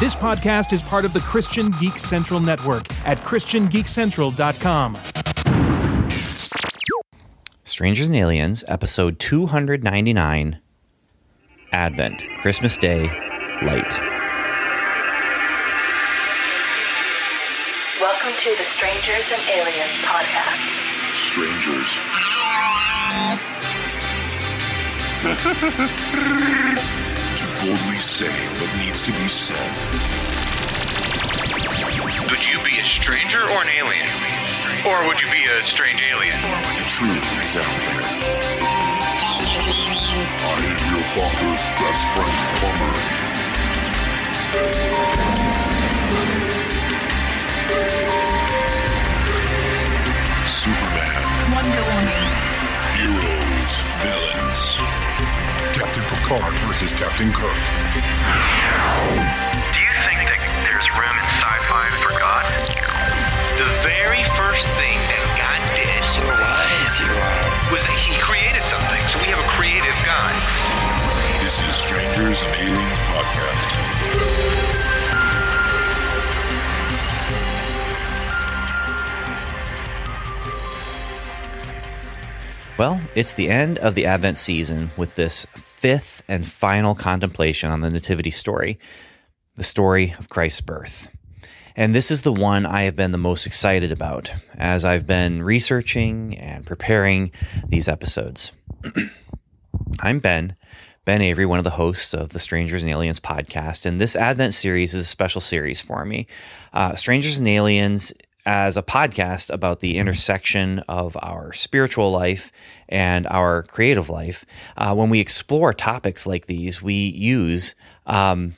This podcast is part of the Christian Geek Central Network at ChristianGeekCentral.com. Strangers and Aliens, episode 299 Advent, Christmas Day, Light. Welcome to the Strangers and Aliens podcast. Strangers. boldly say what needs to be said. Would you be a stranger or an alien? Or would you be a strange alien? The truth is out there. I am your father's best friend, Plumber. Captain Picard versus Captain Kirk. Do you think that there's room in sci-fi for God? The very first thing that God did was that He created something. So we have a creative God. This is Strangers and Aliens Podcast. Well, it's the end of the Advent season with this fifth and final contemplation on the Nativity story, the story of Christ's birth. And this is the one I have been the most excited about as I've been researching and preparing these episodes. I'm Ben, Ben Avery, one of the hosts of the Strangers and Aliens podcast, and this Advent series is a special series for me. Uh, Strangers and Aliens as a podcast about the intersection of our spiritual life and our creative life. Uh, when we explore topics like these, we use um,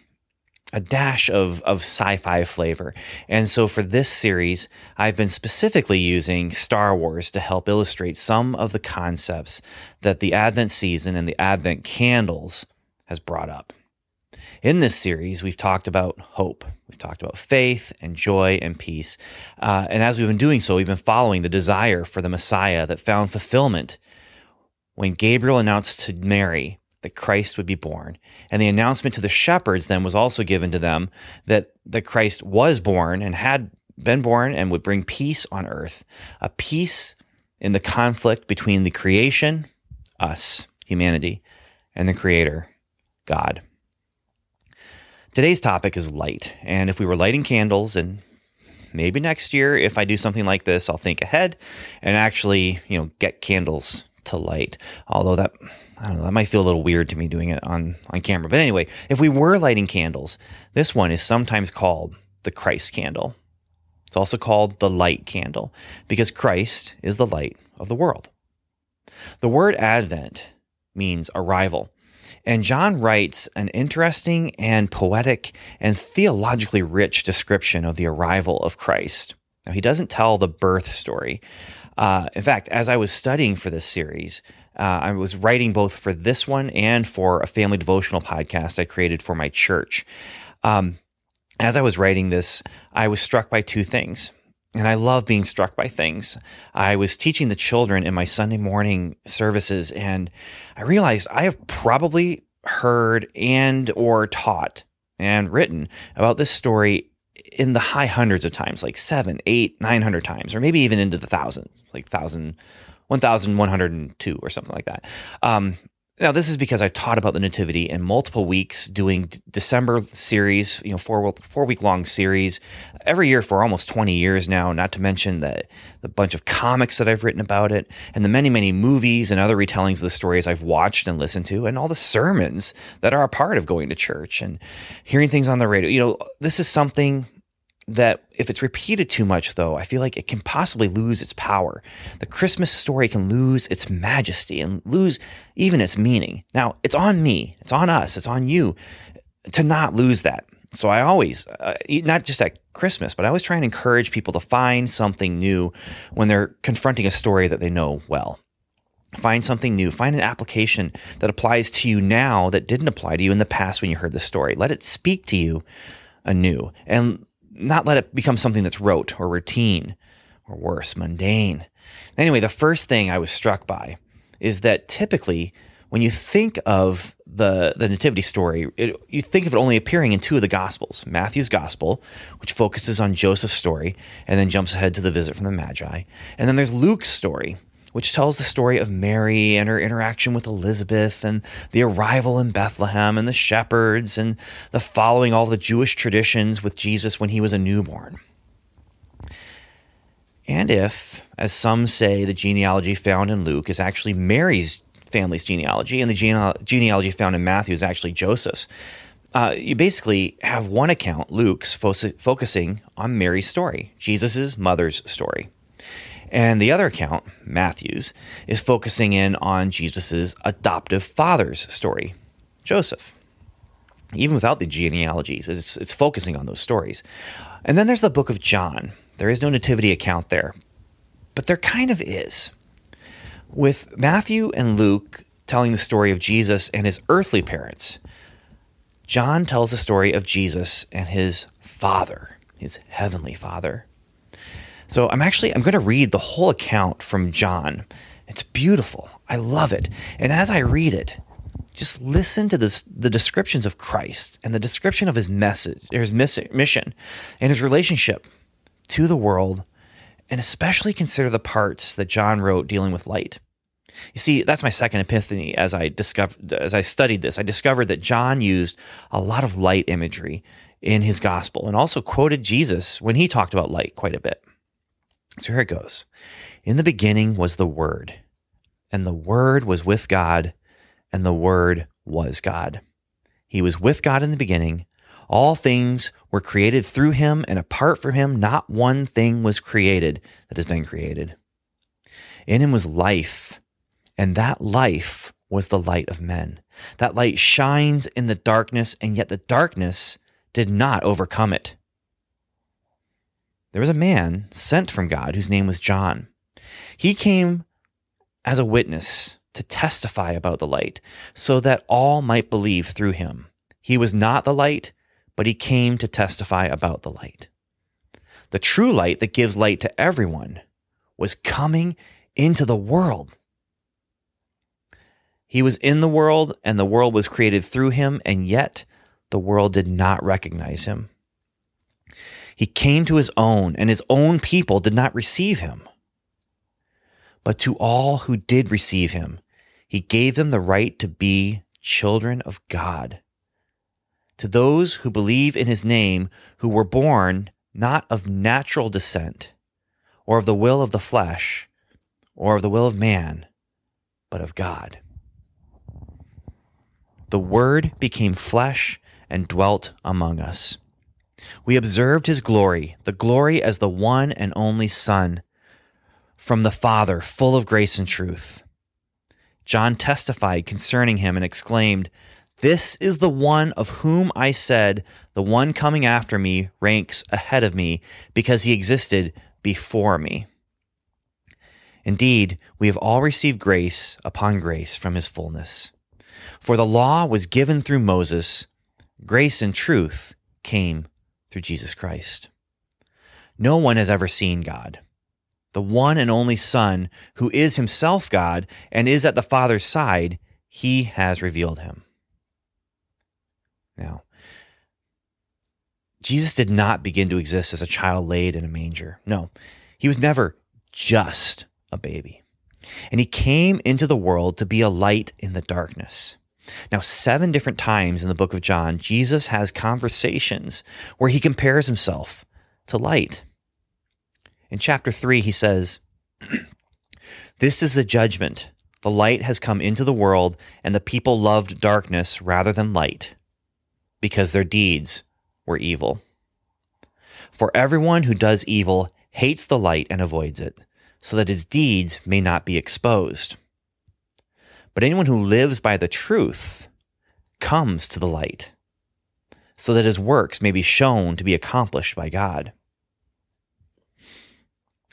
a dash of, of sci-fi flavor. And so for this series, I've been specifically using Star Wars to help illustrate some of the concepts that the Advent season and the Advent candles has brought up. In this series, we've talked about hope. We've talked about faith and joy and peace. Uh, and as we've been doing so, we've been following the desire for the Messiah that found fulfillment when Gabriel announced to Mary that Christ would be born. And the announcement to the shepherds then was also given to them that, that Christ was born and had been born and would bring peace on earth, a peace in the conflict between the creation, us, humanity, and the creator, God. Today's topic is light. And if we were lighting candles and maybe next year if I do something like this, I'll think ahead and actually, you know, get candles to light. Although that I don't know, that might feel a little weird to me doing it on on camera. But anyway, if we were lighting candles, this one is sometimes called the Christ candle. It's also called the light candle because Christ is the light of the world. The word Advent means arrival. And John writes an interesting and poetic and theologically rich description of the arrival of Christ. Now, he doesn't tell the birth story. Uh, in fact, as I was studying for this series, uh, I was writing both for this one and for a family devotional podcast I created for my church. Um, as I was writing this, I was struck by two things. And I love being struck by things. I was teaching the children in my Sunday morning services, and I realized I have probably heard and or taught and written about this story in the high hundreds of times, like seven, eight, nine hundred times, or maybe even into the thousands, like thousand, one thousand one hundred and two, or something like that. Um, now, this is because I've taught about the Nativity in multiple weeks, doing December series, you know, four four week long series every year for almost twenty years now. Not to mention the the bunch of comics that I've written about it, and the many many movies and other retellings of the stories I've watched and listened to, and all the sermons that are a part of going to church and hearing things on the radio. You know, this is something that if it's repeated too much, though, I feel like it can possibly lose its power. The Christmas story can lose its majesty and lose even its meaning. Now, it's on me, it's on us, it's on you to not lose that. So I always, uh, not just at Christmas, but I always try and encourage people to find something new when they're confronting a story that they know well. Find something new. Find an application that applies to you now that didn't apply to you in the past when you heard the story. Let it speak to you anew and not let it become something that's rote or routine or worse, mundane. Anyway, the first thing I was struck by is that typically when you think of the the nativity story, it, you think of it only appearing in two of the gospels: Matthew's gospel, which focuses on Joseph's story and then jumps ahead to the visit from the Magi, and then there's Luke's story, which tells the story of Mary and her interaction with Elizabeth and the arrival in Bethlehem and the shepherds and the following all the Jewish traditions with Jesus when he was a newborn. And if, as some say, the genealogy found in Luke is actually Mary's family's genealogy, and the gene- genealogy found in Matthew is actually Joseph's, uh, you basically have one account, Luke's, fo- focusing on Mary's story, Jesus' mother's story. And the other account, Matthew's, is focusing in on Jesus' adoptive father's story, Joseph. Even without the genealogies, it's, it's focusing on those stories. And then there's the book of John. There is no nativity account there, but there kind of is. With Matthew and Luke telling the story of Jesus and his earthly parents, John tells the story of Jesus and his father, his heavenly father. So I'm actually I'm going to read the whole account from John. It's beautiful. I love it. And as I read it, just listen to this the descriptions of Christ and the description of his message, his mission, and his relationship to the world, and especially consider the parts that John wrote dealing with light. You see, that's my second epiphany as I discovered as I studied this. I discovered that John used a lot of light imagery in his gospel and also quoted Jesus when he talked about light quite a bit. So here it goes. In the beginning was the Word, and the Word was with God, and the Word was God. He was with God in the beginning. All things were created through him, and apart from him, not one thing was created that has been created. In him was life, and that life was the light of men. That light shines in the darkness, and yet the darkness did not overcome it. There was a man sent from God whose name was John. He came as a witness to testify about the light, so that all might believe through him. He was not the light, but he came to testify about the light. The true light that gives light to everyone was coming into the world. He was in the world, and the world was created through him, and yet the world did not recognize him. He came to his own, and his own people did not receive him. But to all who did receive him, he gave them the right to be children of God. To those who believe in his name, who were born not of natural descent, or of the will of the flesh, or of the will of man, but of God. The Word became flesh and dwelt among us. We observed his glory, the glory as the one and only Son from the Father, full of grace and truth. John testified concerning him and exclaimed, This is the one of whom I said, The one coming after me ranks ahead of me, because he existed before me. Indeed, we have all received grace upon grace from his fullness. For the law was given through Moses, grace and truth came through Jesus Christ. No one has ever seen God. The one and only Son, who is himself God and is at the Father's side, he has revealed him. Now, Jesus did not begin to exist as a child laid in a manger. No, he was never just a baby. And he came into the world to be a light in the darkness. Now, seven different times in the book of John, Jesus has conversations where he compares himself to light. In chapter 3, he says, This is the judgment. The light has come into the world, and the people loved darkness rather than light, because their deeds were evil. For everyone who does evil hates the light and avoids it, so that his deeds may not be exposed. But anyone who lives by the truth comes to the light, so that his works may be shown to be accomplished by God.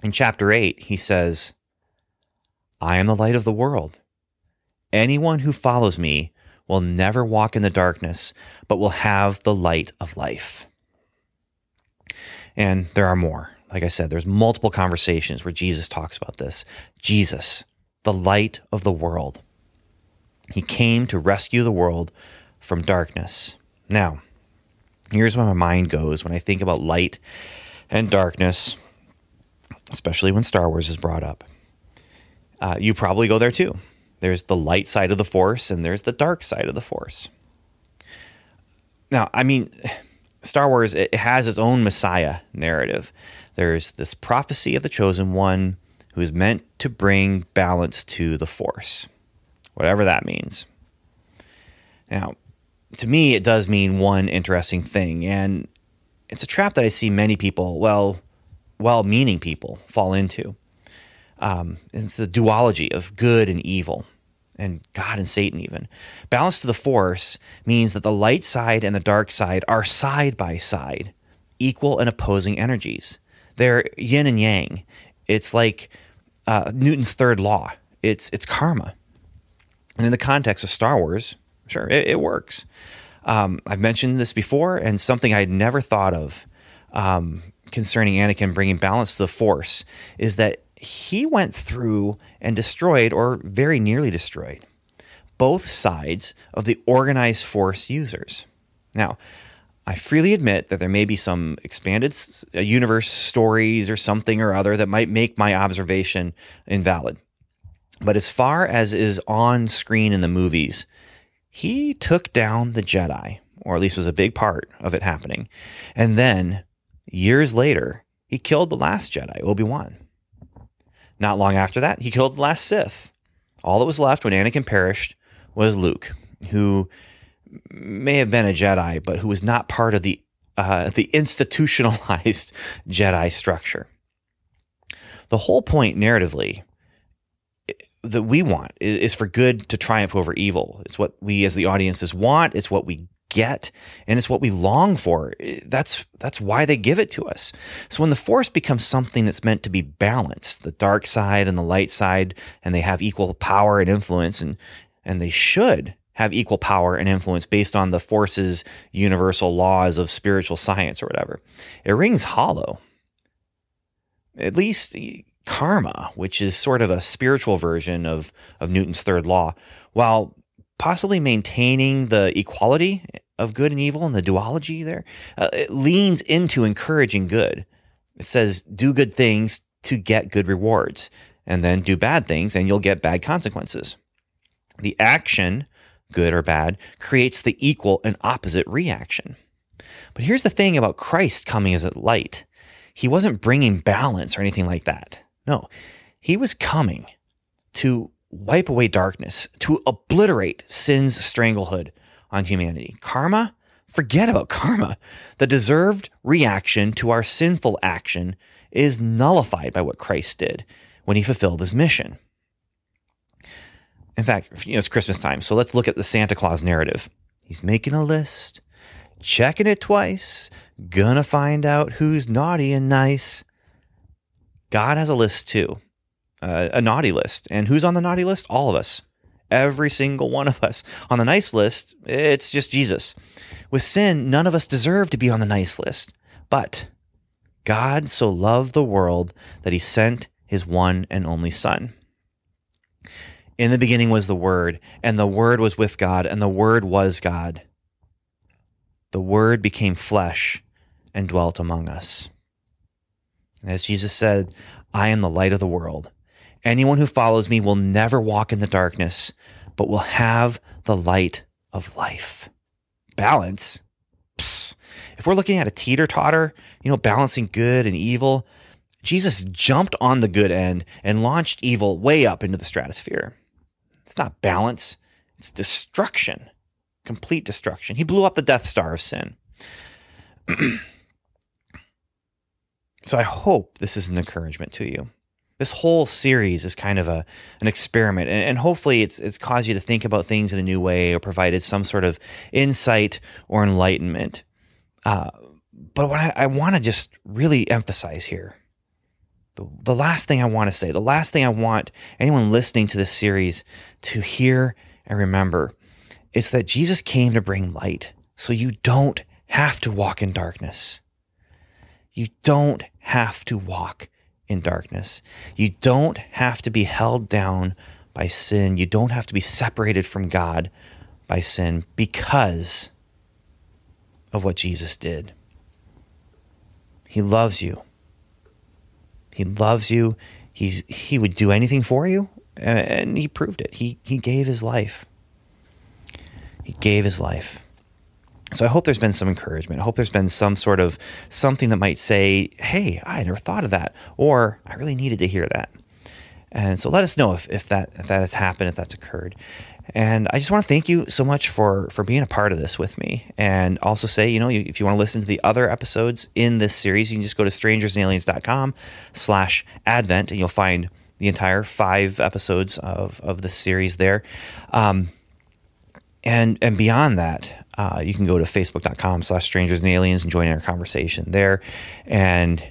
In chapter 8, he says, I am the light of the world. Anyone who follows me will never walk in the darkness, but will have the light of life. And there are more. Like I said, there's multiple conversations where Jesus talks about this. Jesus, the light of the world. He came to rescue the world from darkness. Now, here's where my mind goes when I think about light and darkness, especially when Star Wars is brought up. Uh, you probably go there too. There's the light side of the Force and there's the dark side of the Force. Now, I mean, Star Wars it has its own Messiah narrative. There's this prophecy of the chosen one who is meant to bring balance to the Force, whatever that means. Now, to me, it does mean one interesting thing, and it's a trap that I see many people, well, well meaning people, fall into. Um, it's the duology of good and evil, and God and Satan, even. Balance to the force means that the light side and the dark side are side by side, equal and opposing energies. They're yin and yang. It's like uh, Newton's third law. It's it's karma, and in the context of Star Wars, sure, it, it works. Um, I've mentioned this before, and something I had never thought of um, concerning Anakin bringing balance to the Force is that he went through and destroyed, or very nearly destroyed, both sides of the organized Force users. Now, I freely admit that there may be some expanded universe stories or something or other that might make my observation invalid. But as far as is on screen in the movies, he took down the Jedi, or at least was a big part of it happening. And then, years later, he killed the last Jedi, Obi Wan. Not long after that, he killed the last Sith. All that was left when Anakin perished was Luke, who may have been a Jedi, but who was not part of the uh, the institutionalized Jedi structure. The whole point, narratively, that we want is for good to triumph over evil. It's what we as the audiences want. It's what we get and it's what we long for. That's that's why they give it to us. So when the force becomes something that's meant to be balanced, the dark side and the light side and they have equal power and influence and and they should have equal power and influence based on the force's universal laws of spiritual science or whatever. It rings hollow. At least karma, which is sort of a spiritual version of, of Newton's third law, while possibly maintaining the equality of good and evil and the duology there, uh, it leans into encouraging good. It says, do good things to get good rewards, and then do bad things and you'll get bad consequences. The action, good or bad, creates the equal and opposite reaction. But here's the thing about Christ coming as a light. He wasn't bringing balance or anything like that. No, he was coming to wipe away darkness, to obliterate sin's stranglehold on humanity. Karma, forget about karma. The deserved reaction to our sinful action is nullified by what Christ did when he fulfilled his mission. In fact, you know, it's Christmas time, so let's look at the Santa Claus narrative. He's making a list, checking it twice, gonna find out who's naughty and nice. God has a list too, uh, a naughty list. And who's on the naughty list? All of us. Every single one of us. On the nice list, it's just Jesus. With sin, none of us deserve to be on the nice list. But God so loved the world that he sent his one and only Son. In the beginning was the Word, and the Word was with God, and the Word was God. The Word became flesh and dwelt among us. As Jesus said, I am the light of the world. Anyone who follows me will never walk in the darkness, but will have the light of life. Balance. Psst. If we're looking at a teeter totter, you know, balancing good and evil, Jesus jumped on the good end and launched evil way up into the stratosphere. It's not balance, it's destruction, complete destruction. He blew up the Death Star of sin. So I hope this is an encouragement to you. This whole series is kind of a an experiment, and, and hopefully it's it's caused you to think about things in a new way or provided some sort of insight or enlightenment. Uh, but what I, I want to just really emphasize here, the, the last thing I want to say, the last thing I want anyone listening to this series to hear and remember, is that Jesus came to bring light, so you don't have to walk in darkness. You don't have to walk in darkness. You don't have to be held down by sin. You don't have to be separated from God by sin because of what Jesus did. He loves you. He loves you. He's he would do anything for you, and he proved it. He he gave his life. He gave his life. So I hope there's been some encouragement. I hope there's been some sort of something that might say, "Hey, I never thought of that," or "I really needed to hear that." And so let us know if, if that if that has happened, if that's occurred. And I just want to thank you so much for for being a part of this with me. And also say, you know, if you want to listen to the other episodes in this series, you can just go to strangersandaliens.com slash advent and you'll find the entire five episodes of, of the series there. Um, and and beyond that, uh, you can go to facebook.com slash strangers and aliens and join our conversation there. And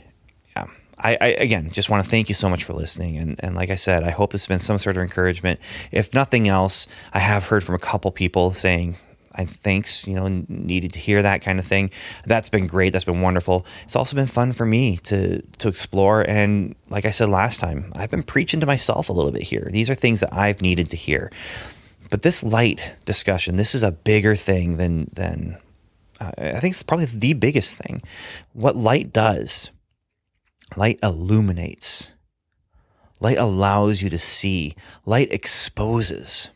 I, I, again just want to thank you so much for listening. And, and like I said, I hope this has been some sort of encouragement. If nothing else, I have heard from a couple people saying, I thanks, you know, needed to hear that kind of thing. That's been great. That's been wonderful. It's also been fun for me to to explore. And like I said last time, I've been preaching to myself a little bit here. These are things that I've needed to hear. But this light discussion, this is a bigger thing than than uh, I think it's probably the biggest thing. What light does Light illuminates. Light allows you to see. Light exposes.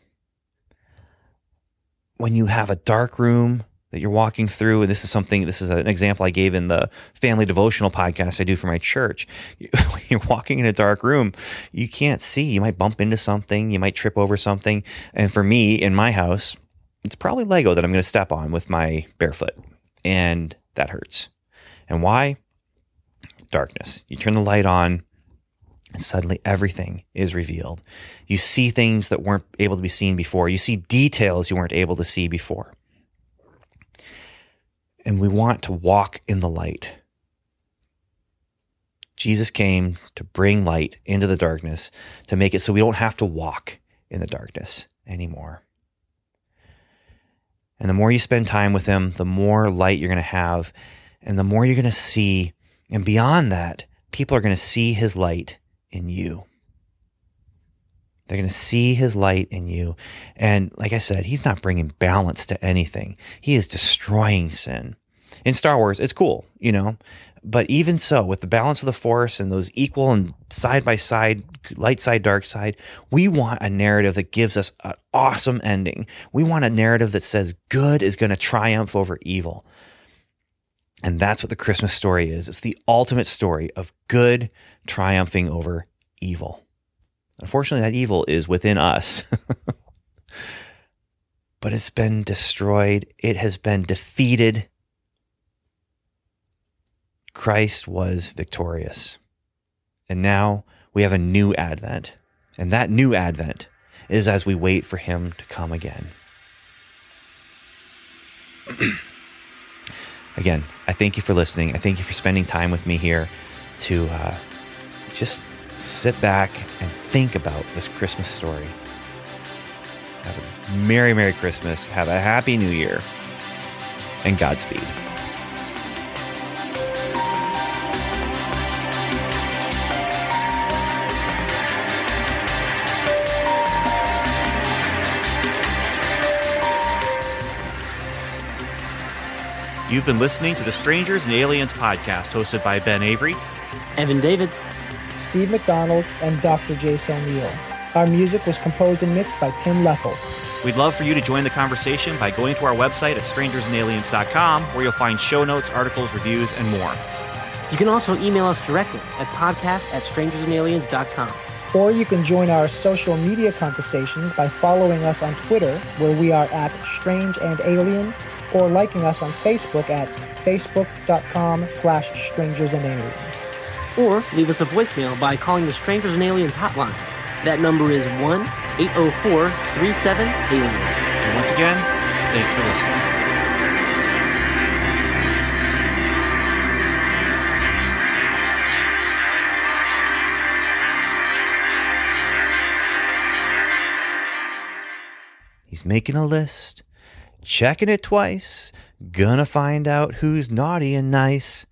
When you have a dark room that you're walking through, and this is something, this is an example I gave in the family devotional podcast I do for my church. You're walking in a dark room, you can't see. You might bump into something, you might trip over something. And for me, in my house, it's probably Lego that I'm going to step on with my barefoot. And that hurts. And why? darkness. You turn the light on, and suddenly everything is revealed. You see things that weren't able to be seen before. You see details you weren't able to see before. And we want to walk in the light. Jesus came to bring light into the darkness, to make it so we don't have to walk in the darkness anymore. And the more you spend time with Him, the more light you're going to have, and the more you're going to see and beyond that, people are going to see his light in you. They're going to see his light in you. And like I said, he's not bringing balance to anything, he is destroying sin. In Star Wars, it's cool, you know, but even so, with the balance of the Force and those equal and side by side, light side, dark side, we want a narrative that gives us an awesome ending. We want a narrative that says good is going to triumph over evil. And that's what the Christmas story is. It's the ultimate story of good triumphing over evil. Unfortunately, that evil is within us. but it's been destroyed, it has been defeated. Christ was victorious. And now we have a new advent. And that new advent is as we wait for him to come again. again, I thank you for listening. I thank you for spending time with me here to uh, just sit back and think about this Christmas story. Have a Merry, Merry Christmas. Have a Happy New Year. And Godspeed. You've been listening to the Strangers and Aliens podcast, hosted by Ben Avery, Evan David, Steve McDonald, and Dr. Jason O'Neill. Our music was composed and mixed by Tim Leffel. We'd love for you to join the conversation by going to our website at strangersandaliens.com, where you'll find show notes, articles, reviews, and more. You can also email us directly at podcast at strangersandaliens.com. Or you can join our social media conversations by following us on Twitter, where we are at Strange and Alien or liking us on Facebook at facebook.com slash strangers and aliens. Or leave us a voicemail by calling the Strangers and Aliens hotline. That number is 1 804 37 Alien. And once again, thanks for listening. He's making a list checking it twice, gonna find out who's naughty and nice.